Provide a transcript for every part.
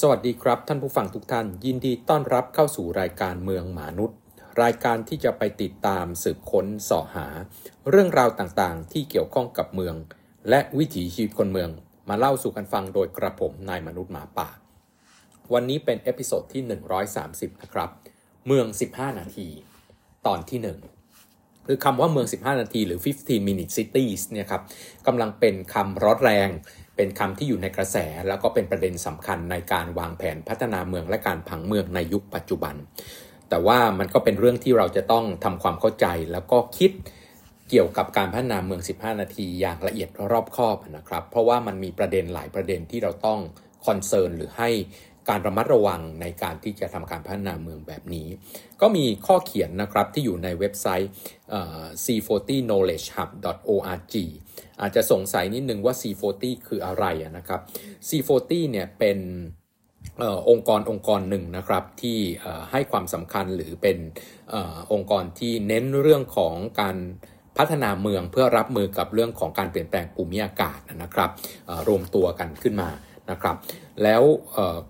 สวัสดีครับ ท่านผู้ฟังทุกท่าน ยินดีต้อนรับเข้าสู่รายการเมืองหมานุด รายการที่จะไปติดตามสืบค้นเสาะหา เรื่องราวต่างๆ ที่เกี่ยวข้องกับเมือง และวิถีชีวิตคนเมือง มาเล่าสู่กันฟังโดยกระผมนายมนุษย์หมาป่า วันนี้เป็น episode ที่ 130 นะครับ เมือง 15 นาที ตอนที่ 1คือคำว่าเมือง 15 นาที หรือ 15 minute cities เนี่ยครับกำลังเป็นคำร้อนแรง เป็นคำที่อยู่ในกระแสแล้วก็เป็นประเด็นสำคัญในการวางแผนพัฒนาเมืองและการผังเมืองในยุคปัจจุบัน แต่ว่ามันก็เป็นเรื่องที่เราจะต้องทำความเข้าใจแล้วก็คิดเกี่ยวกับการพัฒนาเมือง 15 นาทีอย่างละเอียดรอบคอบนะครับ เพราะว่ามันมีประเด็นหลายประเด็นที่เราต้องคอนเซิร์นหรือให้ การระมัดระวังในการที่จะทำการพัฒนาเมืองแบบนี้ ก็มีข้อเขียนนะครับที่อยู่ในเว็บไซต์ c40knowledgehub.org อาจจะสงสัยนิดนึงว่า C40 คืออะไรนะครับ C40 เนี่ยเป็นอองค์กรองค์กรหนึ่งนะครับที่ให้ความสำคัญหรือเป็นอองค์กรที่เน้นเรื่องของการพัฒนาเมืองเพื่อรับมือกับเรื่องของการเปลี่ยนแปลงภูมิอากาศนะครับรวมตัวกันขึ้นมา นะครับ แล้ว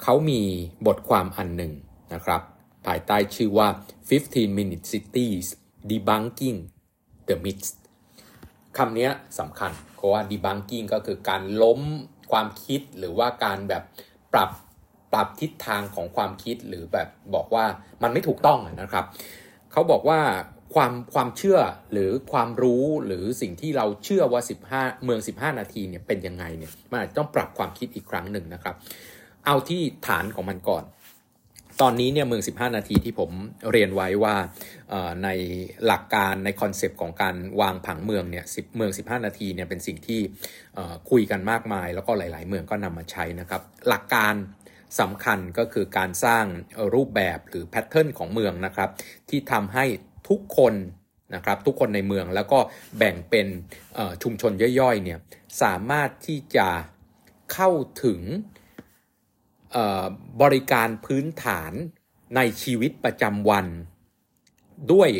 เขามีบทความอันหนึ่งนะครับ ภายใต้ชื่อว่า 15 minute cities debunking the myths คำนี้สำคัญ เพราะว่า debunking ก็คือการล้มความคิดหรือว่าการแบบปรับปรับทิศทางของความคิดหรือแบบบอกว่ามันไม่ถูกต้องนะครับ เขาบอกว่า ความความเชื่อหรือความรู้หรือสิ่งที่เราเชื่อว่า 15 เมือง 15 นาทีเนี่ยเป็นยังไงเนี่ยมันอาจจะต้องปรับความคิดอีกครั้งหนึ่งนะครับ เอาที่ฐานของมันก่อน ตอนนี้เนี่ยเมือง 15 นาทีที่ผมเรียนไว้ว่าในหลักการใน concept ของการวางผังเมืองเนี่ยเมือง 15 นาทีเนี่ยเป็นสิ่งที่คุยกันมากมาย แล้วก็หลาย ๆ เมืองก็นำมาใช้นะครับ หลักการสำคัญก็คือการสร้างรูปแบบหรือ pattern ของเมืองนะครับ ที่ทำให้ ทุกคนนะครับทุกคนในเมืองแล้วก็แบ่งเป็นชุมชนย่อยๆเนี่ยสามารถที่จะเข้าถึงบริการพื้นฐานในชีวิตประจำวัน ด้วย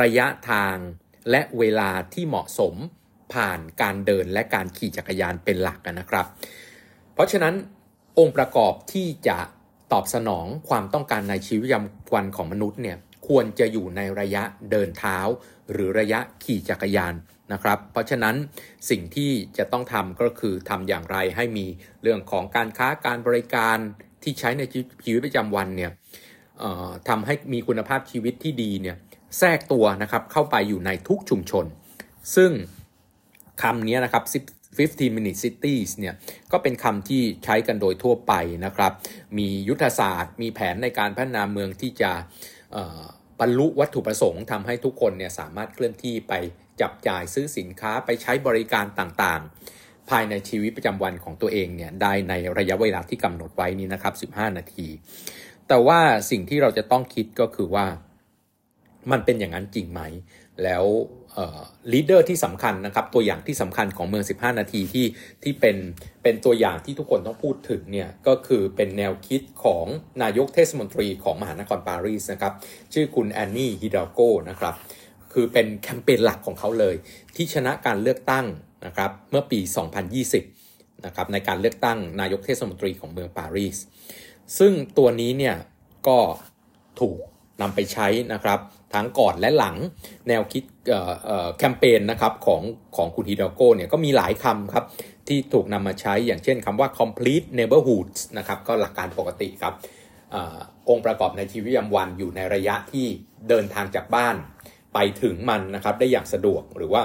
ระยะทางและเวลาที่เหมาะสมผ่านการเดินและการขี่จักรยานเป็นหลักนะครับ เพราะฉะนั้นองค์ประกอบที่จะตอบสนองความต้องการในชีวิตประจำวันของมนุษย์เนี่ย ควรจะอยู่ในระยะเดินเท้า หรือระยะขี่จักรยานนะครับ เพราะฉะนั้นสิ่งที่จะต้องทำก็คือทำอย่างไรให้มีเรื่องของการค้าการบริการที่ใช้ในชีวิตประจำวันเนี่ยทำให้มีคุณภาพชีวิตที่ดีเนี่ยแทรกตัวนะครับเข้าไปอยู่ในทุกชุมชน ซึ่งคำนี้นะครับ 15 minute cities เนี่ยก็เป็นคำที่ใช้กันโดยทั่วไปนะครับ มียุทธศาสตร์ มีแผนในการพัฒนาเมืองที่จะ บรรลุวัตถุประสงค์ทำให้ทุกคนเนี่ยสามารถเคลื่อนที่ไปจับจ่ายซื้อสินค้าไปใช้บริการต่างๆ ภายในชีวิตประจำวันของตัวเองเนี่ยได้ในระยะเวลาที่กำหนดไว้นี้นะครับ 15 นาที แต่ว่าสิ่งที่เราจะต้องคิดก็คือว่า มันเป็นอย่างนั้นจริงไหม แล้ว ลีดเดอร์ที่สำคัญนะครับตัวอย่างที่สำคัญของเมือง 15 นาทีที่ที่เป็นเป็นตัวอย่างที่ทุกคนต้องพูดถึงเนี่ยก็คือเป็นแนวคิดของนายกเทศมนตรีของมหานครปารีสนะครับชื่อคุณแอนนี่ฮิดาโกนะครับคือเป็นแคมเปญหลักของเขาเลย ที่ชนะการเลือกตั้งนะครับเมื่อปี 2020นะครับในการเลือกตั้งนายกเทศมนตรีของเมืองปารีสซึ่งตัวนี้เนี่ยก็ถูก นำไปใช้นะครับทั้งก่อนและหลังแนวคิดแคมเปญนะครับของของคุณฮิดาโกเนี่ยก็มีหลายคำครับที่ถูกนำมาใช้อย่างเช่นคำว่า complete neighborhoods นะครับก็หลักการปกติครับอองค์ประกอบในชีวิตประจำวันอยู่ในระยะที่เดินทางจากบ้านไปถึงมันนะครับได้อย่างสะดวกหรือว่า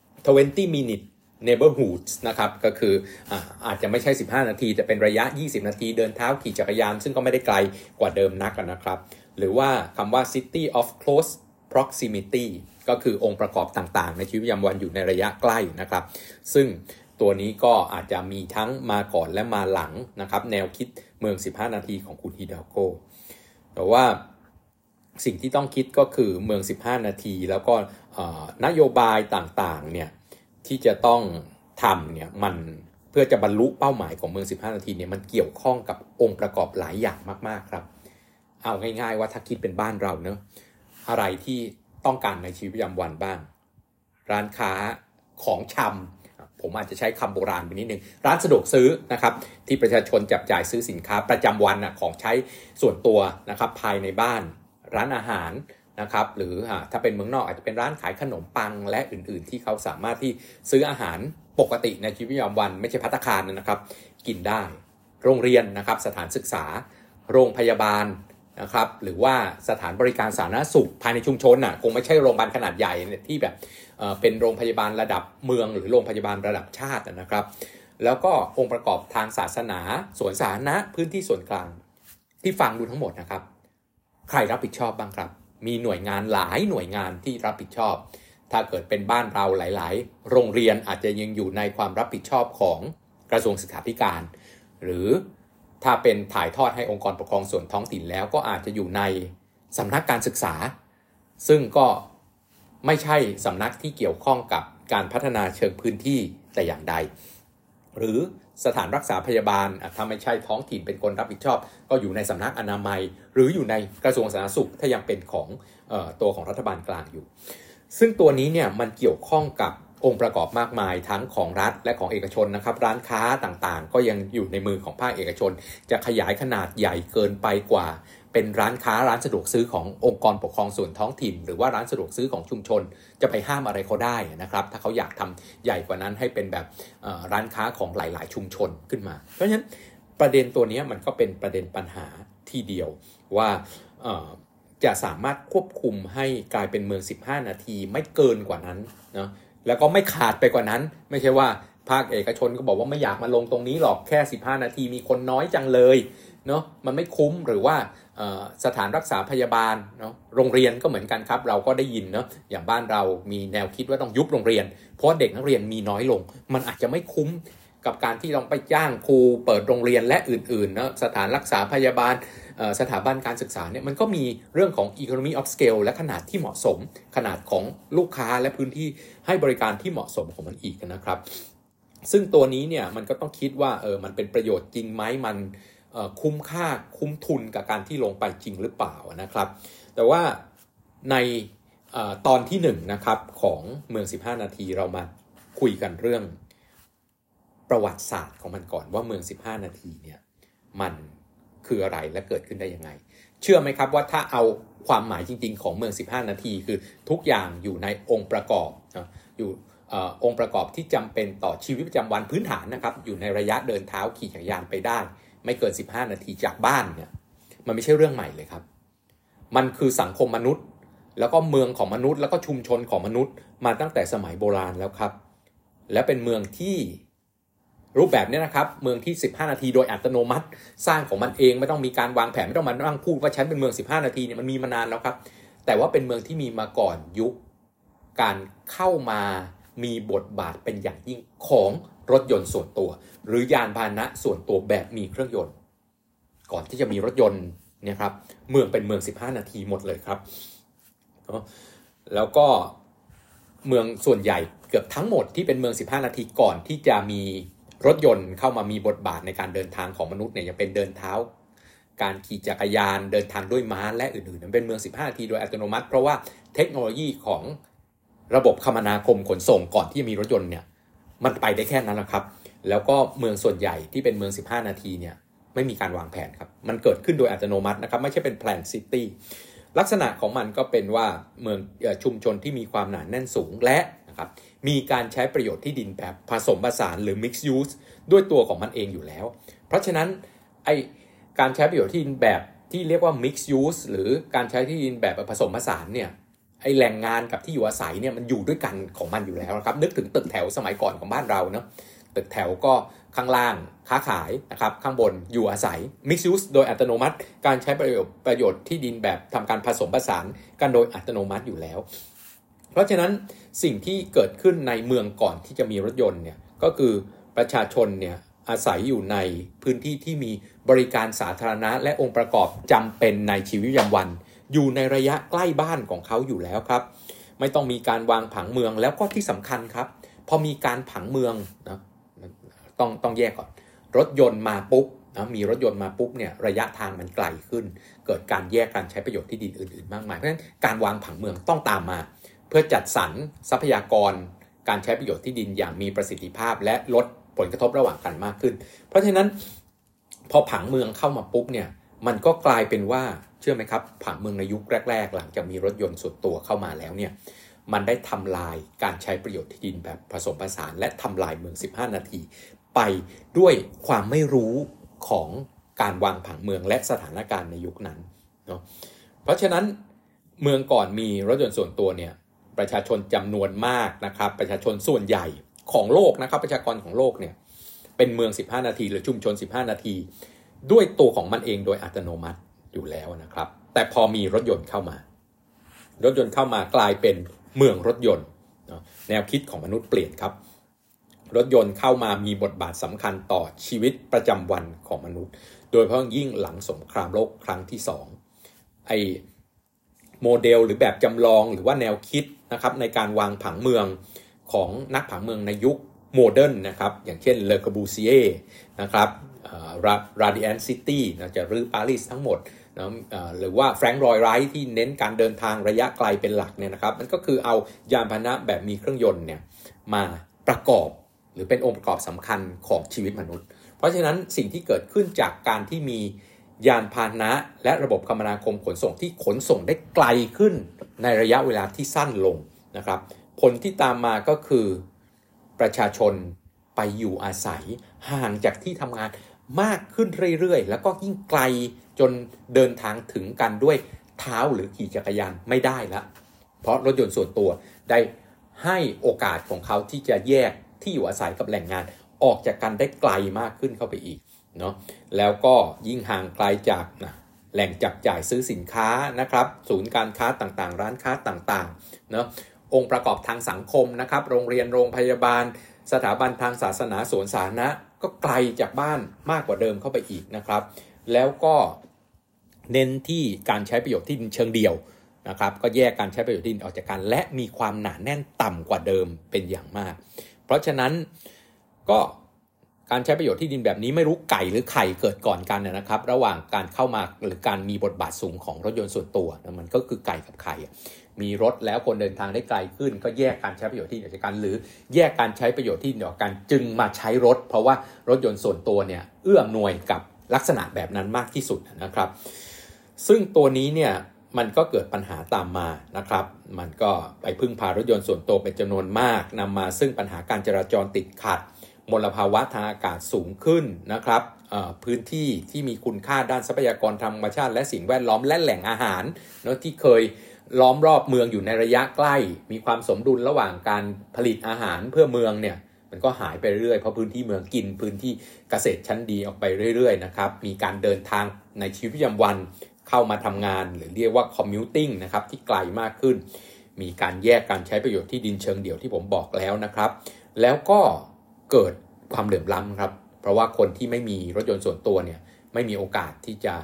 20 minute neighborhoods นะครับก็คืออาอาจจะไม่ใช่ 15 นาที แต่เป็นระยะ 20 นาทีเดินเท้าขี่จักรยาน ซึ่งก็ไม่ได้ไกลกว่าเดิมนักนะครับ หรือว่าคำว่า city of close proximity ก็คือองค์ประกอบต่างๆ ในชีวิตประจำวันอยู่ในระยะใกล้นะครับ ซึ่งตัวนี้ก็อาจจะมีทั้งมาก่อนและมาหลังนะครับ แนวคิดเมือง 15 นาทีของคุณฮิดาโกแต่ว่าสิ่งที่ต้องคิดก็คือเมือง 15 นาที แล้วก็นโยบายต่างๆเนี่ยที่จะต้องทำเนี่ยมันเพื่อจะบรรลุเป้าหมายของเมือง 15 นาทีเนี่ยมันเกี่ยวข้องกับองค์ประกอบหลายอย่างมากๆครับ เอาง่าย ๆ ว่าถ้าคิดเป็นบ้านเราเนอะอะไรที่ต้องการในชีวิตประจำวันบ้าง ร้านค้าของชำผมอาจจะใช้คำโบราณไปนิดนึง ร้านสะดวกซื้อนะครับ ที่ประชาชนจับจ่ายซื้อสินค้าประจำวันนะของใช้ส่วนตัวนะครับภายในบ้านร้านอาหารนะครับหรือถ้าเป็นเมืองนอกอาจจะเป็นร้านขายขนมปังและอื่น ๆ ที่เขาสามารถที่ซื้ออาหารปกติในชีวิตประจำวัน ไม่ใช่พัตคารนะครับ กินได้ โรงเรียนนะครับสถานศึกษา โรงพยาบาล นะครับหรือว่าสถานบริการสาธารณสุขภายในชุมชนน่ะคงไม่ใช่โรงพยาบาลขนาดใหญ่ที่แบบเป็นโรงพยาบาลระดับเมือง หรือโรงพยาบาลระดับชาตินะครับ แล้วก็องค์ประกอบทางศาสนาสวนสาธารณะพื้นที่ส่วนกลางที่ฟังดูทั้งหมดนะครับ ใครรับผิดชอบบ้างครับ มีหน่วยงานหลายหน่วยงานที่รับผิดชอบ ถ้าเกิดเป็นบ้านเราหลาย ๆ โรงเรียนอาจจะยังอยู่ในความรับผิดชอบของกระทรวงศึกษาธิการ หรือ ถ้าเป็นถ่ายทอดให้องค์กรปกครองส่วนท้องถิ่นแล้วก็อาจจะอยู่ในสำนักการศึกษา ซึ่งก็ไม่ใช่สำนักที่เกี่ยวข้องกับการพัฒนาเชิงพื้นที่แต่อย่างใด หรือสถานรักษาพยาบาลถ้าไม่ใช่ท้องถิ่นเป็นคนรับผิดชอบ ก็อยู่ในสำนักอนามัย หรืออยู่ในกระทรวงสาธารณสุขถ้ายังเป็นของออตัวของรัฐบาลกลางอยู่ ซึ่งตัวนี้เนี่ยมันเกี่ยวข้องกับ องค์ประกอบมากมายทั้งของรัฐและของเอกชนนะครับ ร้านค้าต่างๆ ก็ยังอยู่ในมือของภาคเอกชน จะขยายขนาดใหญ่เกินไปกว่า เป็นร้านค้าร้านสะดวกซื้อขององค์กรปกครองส่วนท้องถิ่น หรือว่าร้านสะดวกซื้อของชุมชน จะไปห้ามอะไรเขาได้นะครับ ถ้าเขาอยากทำใหญ่กว่านั้นให้เป็นแบบร้านค้าของหลาย ๆ ชุมชนขึ้นมา เพราะฉะนั้นประเด็นตัวนี้มันก็เป็นประเด็นปัญหาที่เดียวว่าจะสามารถควบคุมให้กลายเป็นเมือง 15 นาทีไม่เกินกว่านั้นนะ แล้วก็ไม่ขาดไปกว่านั้น ไม่ใช่ว่าภาคเอกชนก็บอกว่าไม่อยากมาลงตรงนี้หรอกแค่ 15 นาทีมีคนน้อยจังเลยเนาะมันไม่คุ้มหรือว่าสถานรักษาพยาบาลเนาะโรงเรียนก็เหมือนกันครับ เราก็ได้ยินเนาะอย่างบ้านเรามีแนวคิดว่าต้องยุบโรงเรียน เพราะเด็กนักเรียนมีน้อยลง มันอาจจะไม่คุ้มกับการที่ลองไปจ้างครูเปิดโรงเรียนและอื่นๆนะสถานรักษาพยาบาล สถาบันการศึกษาเนี่ยมันก็มีเรื่องของ economy of scale และขนาดที่เหมาะสม ขนาดของลูกค้าและพื้นที่ให้บริการที่เหมาะสมของมันอีกนะครับ ซึ่งตัวนี้เนี่ยมันก็ต้องคิดว่าเออมันเป็นประโยชน์จริงไหมมันคุ้มค่าคุ้มทุนกับการที่ลงไปจริงหรือเปล่านะครับ แต่ว่าในอตอนที่1นนะครับของเมือง 15 นาทีเรามาคุยกันเรื่องประวัติศาสตร์ของมันก่อนว่าเมือง 15 นาทีเนี่ยมัน คืออะไรและเกิดขึ้นได้ยังไง เชื่อไหมครับว่าถ้าเอาความหมายจริง ๆ ของเมือง 15 นาที คือทุกอย่างอยู่ในองค์ประกอบอยู่องค์ประกอบที่จำเป็นต่อชีวิตประจำวันพื้นฐานนะครับ อยู่ในระยะเดินเท้าขี่จักรยานไปได้ ไม่เกิน 15 นาทีจากบ้านเนี่ยมันไม่ใช่เรื่องใหม่เลยครับ มันคือสังคมมนุษย์ แล้วก็เมืองของมนุษย์ แล้วก็ชุมชนของมนุษย์ มาตั้งแต่สมัยโบราณแล้วครับ และเป็นเมืองที่ รูปแบบนี้นะครับเมืองที่ 15 นาทีโดยอัตโนมัติ สร้างของมันเองไม่ต้องมีการวางแผนไม่ต้องมานั่งพูดว่าฉันเป็นเมือง 15 นาทีเนี่ยมันมีมานานแล้วครับ แต่ว่าเป็นเมืองที่มีมาก่อนยุค การเข้ามามีบทบาทเป็นอย่างยิ่งของรถยนต์ส่วนตัว หรือยานพาหนะส่วนตัวแบบมีเครื่องยนต์ ก่อนที่จะมีรถยนต์เนี่ยครับเมืองเป็นเมือง 15 นาทีหมดเลยครับ แล้วก็เมืองส่วนใหญ่เกือบทั้งหมดที่เป็นเมือง 15 นาทีก่อนที่จะมี รถยนต์เข้ามามีบทบาทในการเดินทางของมนุษย์เนี่ยยังเป็นเดินเท้า การขี่จักรยานเดินทางด้วยม้าและอื่นๆเป็นเมือง 15นาทีโดยอัตโนมัติ เพราะว่าเทคโนโลยีของระบบคมนาคมขนส่งก่อนที่จะมีรถยนต์เนี่ยมันไปได้แค่นั้นแหละครับ แล้วก็เมืองส่วนใหญ่ที่เป็นเมือง 15 นาทีเนี่ยไม่มีการวางแผนครับ มันเกิดขึ้นโดยอัตโนมัตินะครับไม่ใช่เป็น planned cityลักษณะของมันก็เป็นว่าเมืองชุมชนที่มีความหนาแน่นสูง และ นะครับ มีการใช้ประโยชน์ที่ดินแบบผสมผสานหรือ mixed use ด้วยตัวของมันเองอยู่แล้ว เพราะฉะนั้นไอการใช้ประโยชน์ที่ดินแบบที่เรียกว่า mixed use หรือการใช้ที่ดินแบบผสมผสานเนี่ยไอแหล่งงานกับที่อยู่อาศัยเนี่ยมันอยู่ด้วยกันของมันอยู่แล้วนะครับนึกถึงตึกแถวสมัยก่อนของบ้านเราเนาะตึกแถวก็ข้างล่างค้าขายนะครับข้างบนอยู่อาศัย mixed use โดยอัตโนมัติ การใช้ประโยชน์ประโยชน์ที่ดินแบบทำการผสมผสานกันโดยอัตโนมัติอยู่แล้ว เพราะฉะนั้นสิ่งที่เกิดขึ้นในเมืองก่อนที่จะมีรถยนต์เนี่ยก็คือประชาชนเนี่ยอาศัยอยู่ในพื้นที่ที่มีบริการสาธารณะ และองค์ประกอบจำเป็นในชีวิตประจำวัน อยู่ในระยะใกล้บ้านของเขาอยู่แล้วครับ ไม่ต้องมีการวางผังเมืองแล้วก็ที่สำคัญครับ พอมีการผังเมืองนะต้องต้องแยกก่อน รถยนต์มาปุ๊บนะมีรถยนต์มาปุ๊บเนี่ยระยะทางมันไกลขึ้น เกิดการแยกการใช้ประโยชน์ที่ดินอื่น ๆ มากมายเพราะฉะนั้นการวางผังเมืองต้องตามมา เพื่อจัดสรรทรัพยากร การใช้ประโยชน์ที่ดินอย่างมีประสิทธิภาพ และลดผลกระทบระหว่างกันมากขึ้น เพราะฉะนั้นพอผังเมืองเข้ามาปุ๊บเนี่ยมันก็กลายเป็นว่าเชื่อไหมครับ ผังเมืองในยุคแรก ๆ หลังจากมีรถยนต์ส่วนตัวเข้ามาแล้วเนี่ยมันได้ทำลายการใช้ประโยชน์ที่ดินแบบผสมผสาน และทำลายเมือง 15 นาที ไปด้วยความไม่รู้ของการวางผังเมืองและสถานการณ์ในยุคนั้นเนาะเพราะฉะนั้นเมืองก่อนมีรถยนต์ส่วนตัวเนี่ย ประชาชนจำนวนมากนะครับ ประชาชนส่วนใหญ่ของโลกนะครับ ประชากรของโลกเนี่ยเป็นเมือง 15 นาที หรือชุมชน 15 นาที ด้วยตัวของมันเองโดยอัตโนมัติอยู่แล้วนะครับ แต่พอมีรถยนต์เข้ามา รถยนต์เข้ามากลายเป็นเมืองรถยนต์แนวคิดของมนุษย์เปลี่ยนครับ รถยนต์เข้ามามีบทบาทสำคัญต่อชีวิตประจำวันของมนุษย์ โดยเฉพาะยิ่งหลังสงครามโลกครั้งที่2ไอโมเดลหรือแบบจำลองหรือว่าแนวคิด นะครับในการวางผังเมืองของนักผังเมืองในยุค modern นะครับอย่างเช่นเลอกอร์บูซีเยนะครับ Radiant City นะจะรื้อปารีสทั้งหมดนะหรือว่าแฟรงก์ลอยด์ไรต์ที่เน้นการเดินทางระยะไกลเป็นหลักเนี่ยนะครับมันก็คือเอายานพาหนะแบบมีเครื่องยนต์เนี่ยมาประกอบหรือเป็นองค์ประกอบสำคัญของชีวิตมนุษย์ เพราะฉะนั้นสิ่งที่เกิดขึ้นจากการที่มียานพาหนะ และระบบคมนาคมขนส่งที่ขนส่งได้ไกลขึ้น ในระยะเวลาที่สั้นลงนะครับ ผลที่ตามมาก็คือประชาชนไปอยู่อาศัยห่างจากที่ทำงานมากขึ้นเรื่อยๆ แล้วก็ยิ่งไกลจนเดินทางถึงกันด้วยเท้าหรือขี่จักรยานไม่ได้แล้วเพราะรถยนต์ส่วนตัวได้ให้โอกาสของเขาที่จะแยกที่อยู่อาศัยกับแหล่งงาน ออกจากกันได้ไกลมากขึ้นเข้าไปอีกเนาะแล้วก็ยิ่งห่างไกลจากนะ แหล่งจับจ่ายซื้อสินค้านะครับ ศูนย์การค้าต่างๆ ร้านค้าต่างๆเนาะองค์ประกอบทางสังคมนะครับ โรงเรียนโรงพยาบาล สถาบันทางศาสนาสวนสาธารณะก็ไกลจากบ้านมากกว่าเดิมเข้าไปอีกนะครับ แล้วก็เน้นที่การใช้ประโยชน์ที่ดินเชิงเดียวนะครับ ก็แยกการใช้ประโยชน์ที่ดินออกจากกัน และมีความหนาแน่นต่ำกว่าเดิมเป็นอย่างมาก เพราะฉะนั้นก็ การใช้ประโยชน์ที่ดินแบบนี้ไม่รู้ไก่หรือไข่เกิดก่อนกันนะครับ ระหว่างการเข้ามาหรือการมีบทบาทสูงของรถยนต์ส่วนตัวมันก็คือไก่กับไข่มีรถแล้วคนเดินทางได้ไกลขึ้น ก็แยกการใช้ประโยชน์ที่ดินออกจากกัน หรือแยกการใช้ประโยชน์ที่ดินออกกันจึงมาใช้รถ เพราะว่ารถยนต์ส่วนตัวเนี่ยเอื้อมหน่วยกับลักษณะแบบนั้นมากที่สุดนะครับ ซึ่งตัวนี้เนี่ยมันก็เกิดปัญหาตามมานะครับ มันก็ไปพึ่งพารถยนต์ส่วนตัวเป็นจำนวนมากนำมาซึ่งปัญหาการจราจรติดขัด มลภาวะทางอากาศสูงขึ้นนะครับพื้นที่ที่มีคุณค่าด้านทรัพยากรธรรมชาติและสิ่งแวดล้อมและแหล่งอาหารเนาะที่เคยล้อมรอบเมืองอยู่ในระยะใกล้ มีความสมดุลระหว่างการผลิตอาหารเพื่อเมืองเนี่ยมันก็หายไปเรื่อยเพราะพื้นที่เมืองกินพื้นที่เกษตรชั้นดีออกไปเรื่อยๆนะครับมีการเดินทางในชีวิตประจำวันเข้ามาทำงาน หรือเรียกว่า commuting นะครับที่ไกลมากขึ้น มีการแยกการใช้ประโยชน์ที่ดินเชิงเดี่ยวที่ผมบอกแล้วนะครับ แล้วก็ เกิดความเหลื่อมล้ำครับ เพราะว่าคนที่ไม่มีรถยนต์ส่วนตัวเนี่ยไม่มีโอกาสที่จะ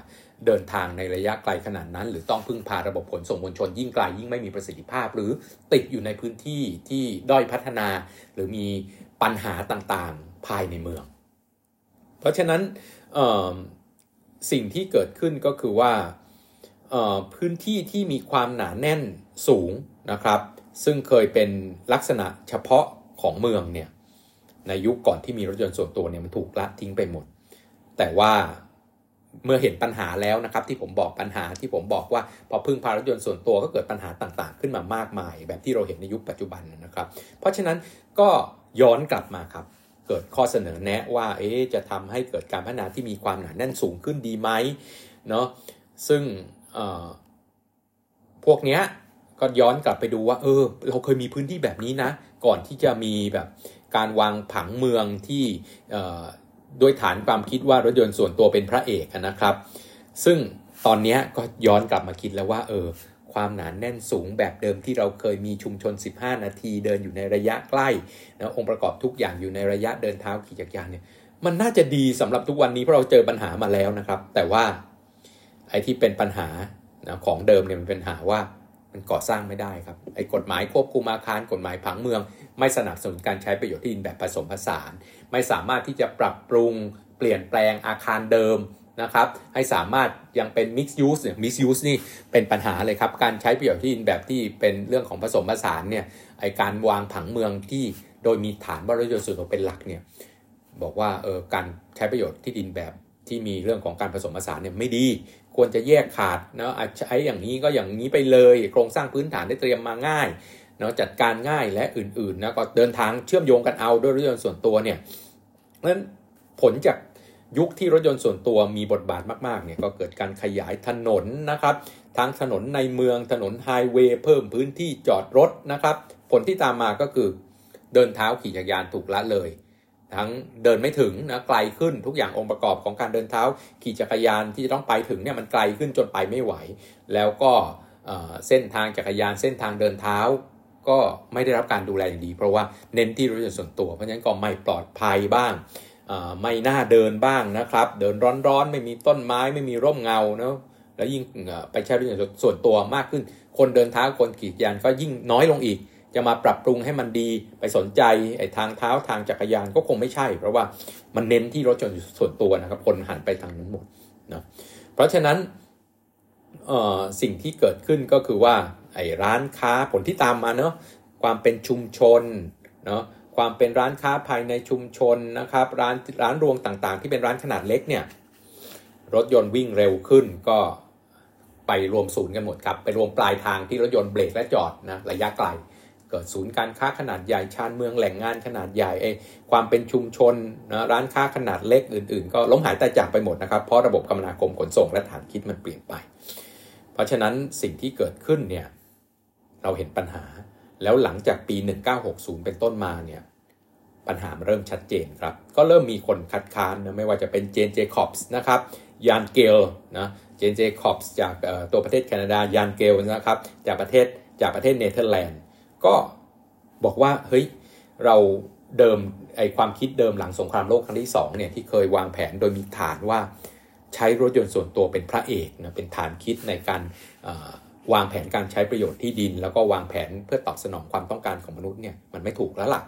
เดินทางในระยะไกลขนาดนั้น หรือต้องพึ่งพาระบบขนส่งมวลชนยิ่งไกลยิ่งไม่มีประสิทธิภาพ หรือติดอยู่ในพื้นที่ที่ด้อยพัฒนา หรือมีปัญหาต่างๆภายในเมือง เพราะฉะนั้นสิ่งที่เกิดขึ้นก็คือว่าพื้นที่ที่มีความหนาแน่นสูงนะครับ ซึ่งเคยเป็นลักษณะเฉพาะของเมืองเนี่ย ในยุคก่อนที่มีรถยนต์ส่วนตัวเนี่ยมันถูกละทิ้งไปหมด แต่ว่าเมื่อเห็นปัญหาแล้วนะครับ ที่ผมบอกปัญหาที่ผมบอกว่า พอพึ่งพารถยนต์ส่วนตัวก็เกิดปัญหาต่างๆ ขึ้นมามากมาย แบบที่เราเห็นในยุคปัจจุบันนะครับ เพราะฉะนั้นก็ย้อนกลับมาครับ เกิดข้อเสนอแนะว่าเอ๊จะทำให้เกิดการพัฒนาที่มีความหนาแน่นสูงขึ้นดีไหมเนาะซึ่งพวกเนี้ยก็ย้อนกลับไปดูว่า เออ เราเคยมีพื้นที่แบบนี้นะ ก่อนที่จะมีแบบ การวางผังเมืองที่ด้วยฐานความคิดว่ารถยนต์ส่วนตัวเป็นพระเอกนะครับ ซึ่งตอนนี้ก็ย้อนกลับมาคิดแล้วว่าเออความหนานแน่นสูงแบบเดิมที่เราเคยมีชุมชน 15 นาทีเดินอยู่ในระยะใกล้นะองค์ประกอบทุกอย่างอยู่ในระยะเดินเท้าขี่จักรยานเนี่ยมันน่าจะดีสำหรับทุกวันนี้เพราะเราเจอปัญหามาแล้วนะครับ แต่ว่าไอ้ที่เป็นปัญหานะของเดิมเนี่ยมันเป็นปัญหาว่ามันก่อสร้างไม่ได้ครับไอ้กฎหมายควบคุมอาคารกฎหมายผังเมือง ไม่สนับสนุนการใช้ประโยชน์ที่ดินแบบผสมผสาน ไม่สามารถที่จะปรับปรุงเปลี่ยนแปลงอาคารเดิมนะครับให้สามารถยังเป็น mix use เนี่ย mix use นี่เป็นปัญหาเลยครับ การใช้ประโยชน์ที่ดินแบบที่เป็นเรื่องของผสมผสานเนี่ยไอการวางผังเมืองที่โดยมีฐานว่ารถยนต์ส่วนตัวเป็นหลักเนี่ยบอกว่าเออการใช้ประโยชน์ที่ดินแบบที่มีเรื่องของการผสมผสานเนี่ยไม่ดี ควรจะแยกขาดนะใช้อย่างนี้ก็อย่างนี้ไปเลย โครงสร้างพื้นฐานได้เตรียมมาง่าย เนาะจัดการง่ายและอื่นๆนะก็เดินทางเชื่อมโยงกันเอาด้วยรถยนต์ส่วนตัวเนี่ยเพราะฉะนั้นผลจากยุคที่รถยนต์ส่วนตัวมีบทบาทมากๆเนี่ยก็เกิดการขยายถนนนะครับทั้งถนนในเมืองถนนไฮเวย์เพิ่มพื้นที่จอดรถนะครับ ผลที่ตามมาก็คือเดินเท้าขี่จักรยานถูกละเลย ทั้งเดินไม่ถึงนะไกลขึ้นทุกอย่างองค์ประกอบของการเดินเท้าขี่จักรยานที่จะต้องไปถึงเนี่ยมันไกลขึ้นจนไปไม่ไหว แล้วก็เส้นทางจักรยานเส้นทางเดินเท้า ก็ไม่ได้รับการดูแลอย่างดี เพราะว่าเน้นที่รถยนต์ส่วนตัว เพราะฉะนั้นก็ไม่ปลอดภัยบ้าง ไม่น่าเดินบ้างนะครับ เดินร้อนๆ ไม่มีต้นไม้ไม่มีร่มเงาเนาะแล้วยิ่งไปใช้รถยนต์ส่วนตัวมากขึ้น คนเดินเท้าคนขี่ยานก็ยิ่งน้อยลงอีก จะมาปรับปรุงให้มันดีไปสนใจไอ้ทางเท้าทางจักรยานก็คงไม่ใช่ เพราะว่ามันเน้นที่รถยนต์ส่วนตัวนะครับ คนหันไปทางนั้นหมดนะเพราะฉะนั้นสิ่งที่เกิดขึ้นก็คือว่า ไอ้ร้านค้าผลที่ตามมาเนาะความเป็นชุมชนเนาะความเป็นร้านค้าภายในชุมชนนะครับร้านร้านรวงต่างๆ ที่เป็นร้านขนาดเล็กเนี่ยรถยนต์วิ่งเร็วขึ้นก็ไปรวมศูนย์กันหมดครับไปรวมปลายทางที่รถยนต์เบรกและจอดนะระยะไกล เกิดศูนย์การค้าขนาดใหญ่ชานเมืองแหล่งงานขนาดใหญ่ไอ้ความเป็นชุมชนนะร้านค้าขนาดเล็กอื่นๆ ก็ล้มหายตายจากไปหมดนะครับเพราะระบบคมนาคมขนส่งและฐานคิดมันเปลี่ยนไป เพราะฉะนั้นสิ่งที่เกิดขึ้นเนี่ย เราเห็นปัญหา แล้วหลังจากปี 1960 เป็นต้นมาเนี่ยปัญหาเริ่มชัดเจนครับ ก็เริ่มมีคนคัดค้านนะไม่ว่าจะเป็นเจนเจคอบส์นะครับยานเกลนะเจนเจคอบส์จากตัวประเทศแคนาดายานเกลนะครับจากประเทศจากประเทศเนเธอร์แลนด์ก็บอกว่าเฮ้ยเราเดิมไอความคิดเดิมหลังสงครามโลกครั้งที่2เนี่ยที่เคยวางแผนโดยมีฐานว่าใช้รถยนต์ส่วนตัวเป็นพระเอกนะเป็นฐานคิดในการ วางแผนการใช้ประโยชน์ที่ดิน แล้วก็วางแผนเพื่อตอบสนองความต้องการของมนุษย์เนี่ยมันไม่ถูกแล้วล่ะ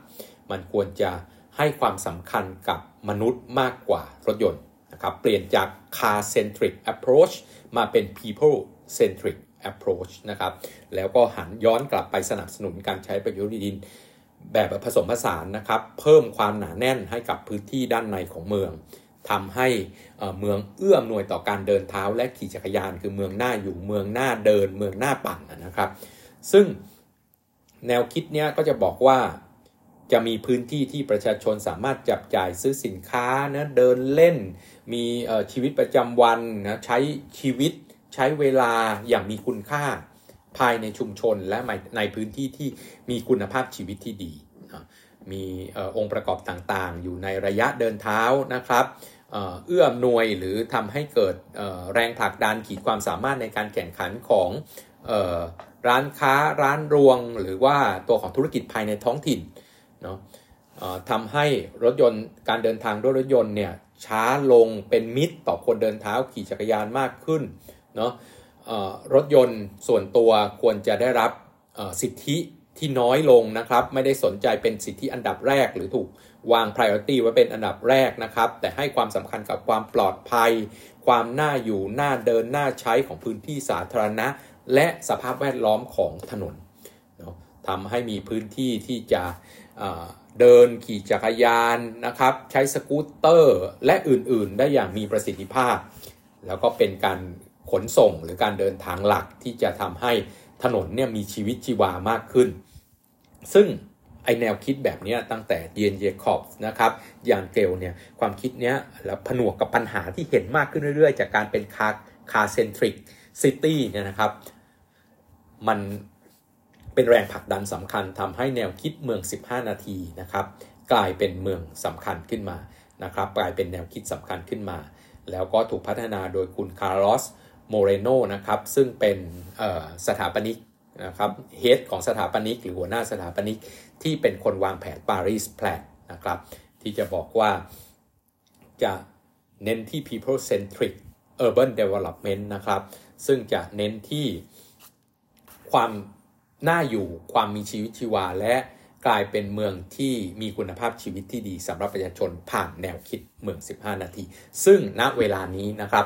มันควรจะให้ความสำคัญกับมนุษย์มากกว่ารถยนต์นะครับเปลี่ยนจาก car centric approach มาเป็น people centric approach นะครับแล้วก็หันย้อนกลับไปสนับสนุนการใช้ประโยชน์ที่ดินแบบผสมผสานนะครับ เพิ่มความหนาแน่นให้กับพื้นที่ด้านในของเมือง ทำให้เมืองเอื้อมหน่วยต่อการเดินเท้าและขี่จักรยาน คือเมืองหน้าอยู่เมืองหน้าเดิน เมืองหน้าปั่นนะครับ ซึ่งแนวคิดเนี้ยก็จะบอกว่าจะมีพื้นที่ที่ประชาชนสามารถจับจ่ายซื้อสินค้านะเดินเล่น มีชีวิตประจำวันนะใช้ชีวิตใช้เวลาอย่างมีคุณค่าภายในชุมชนและในพื้นที่ที่มีคุณภาพชีวิตที่ดี มีองค์ประกอบต่างๆ อยู่ในระยะเดินเท้านะครับเอื้อมหน่วยหรือทำให้เกิดแรงผลักดันขีดความสามารถในการแข่งขันของร้านค้าร้านรวง หรือว่าตัวของธุรกิจภายในท้องถิ่นเนาะทำให้รถยนต์การเดินทางด้วยรถยนต์เนี่ยช้าลงเป็นมิตรต่อคนเดินเท้าขี่จักรยานมากขึ้นเนาะรถยนต์ส่วนตัวควรจะได้รับสิทธิ ที่น้อยลงนะครับ ไม่ได้สนใจเป็นสิทธิอันดับแรก หรือถูกวาง priority ไว้เป็นอันดับแรกนะครับ แต่ให้ความสำคัญกับความปลอดภัย ความน่าอยู่น่าเดินน่าใช้ของพื้นที่สาธารณะ และสภาพแวดล้อมของถนนทำให้มีพื้นที่ที่จะเดินขี่จักรยานนะครับ ใช้สกูตเตอร์และอื่น ๆ ได้อย่างมีประสิทธิภาพ แล้วก็เป็นการขนส่งหรือการเดินทางหลักที่จะทำให้ถนนเนี่ยมีชีวิตชีวามากขึ้น ซึ่งไอแนวคิดแบบนี้ตั้งแต่เยนเยคอบนะครับยานเกห์ลเนี่ยความคิดเนี้ยแล้วผนวกกับปัญหาที่เห็นมากขึ้นเรื่อยๆ จากการเป็น car car-centric city เนี่ยนะครับ มันเป็นแรงผลักดันสำคัญทำให้แนวคิดเมือง 15 นาทีนะครับ กลายเป็นเมืองสำคัญขึ้นมานะครับ กลายเป็นแนวคิดสำคัญขึ้นมา แล้วก็ถูกพัฒนาโดยคุณคาร์ลอสโมเรโนนะครับ ซึ่งเป็นสถาปนิก นะครับ head ของสถาปนิก หรือหัวหน้าสถาปนิก ที่เป็นคนวางแผน Paris Plan นะครับที่จะบอกว่าจะเน้นที่ people centric urban development นะครับ ซึ่งจะเน้นที่ความน่าอยู่ความมีชีวิตชีวา และกลายเป็นเมืองที่มีคุณภาพชีวิตที่ดีสำหรับประชาชนผ่านแนวคิดเมือง 15 นาที ซึ่งณเวลานี้นะครับ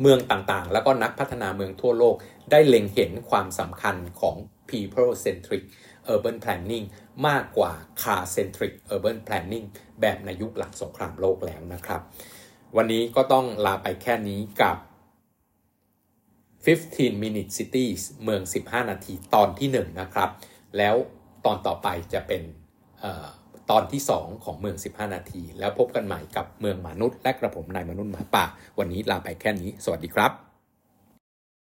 เมืองต่างๆ แล้วก็นักพัฒนาเมืองทั่วโลก ได้เล็งเห็นความสำคัญของ people centric urban planning มากกว่า car centric urban planning แบบในยุคหลังสงครามโลกแล้วนะครับ วันนี้ก็ต้องลาไปแค่นี้กับ 15 minute cities เมือง 15 นาทีตอนที่ 1 นะครับ แล้วตอนต่อไปจะเป็นเออ ตอนที่ 2 ของเมือง 15 นาที แล้วพบกันใหม่กับเมืองมนุษย์ และกระผมนายมนุษย์หมาป่า วันนี้ลาไปแค่นี้ สวัสดีครับ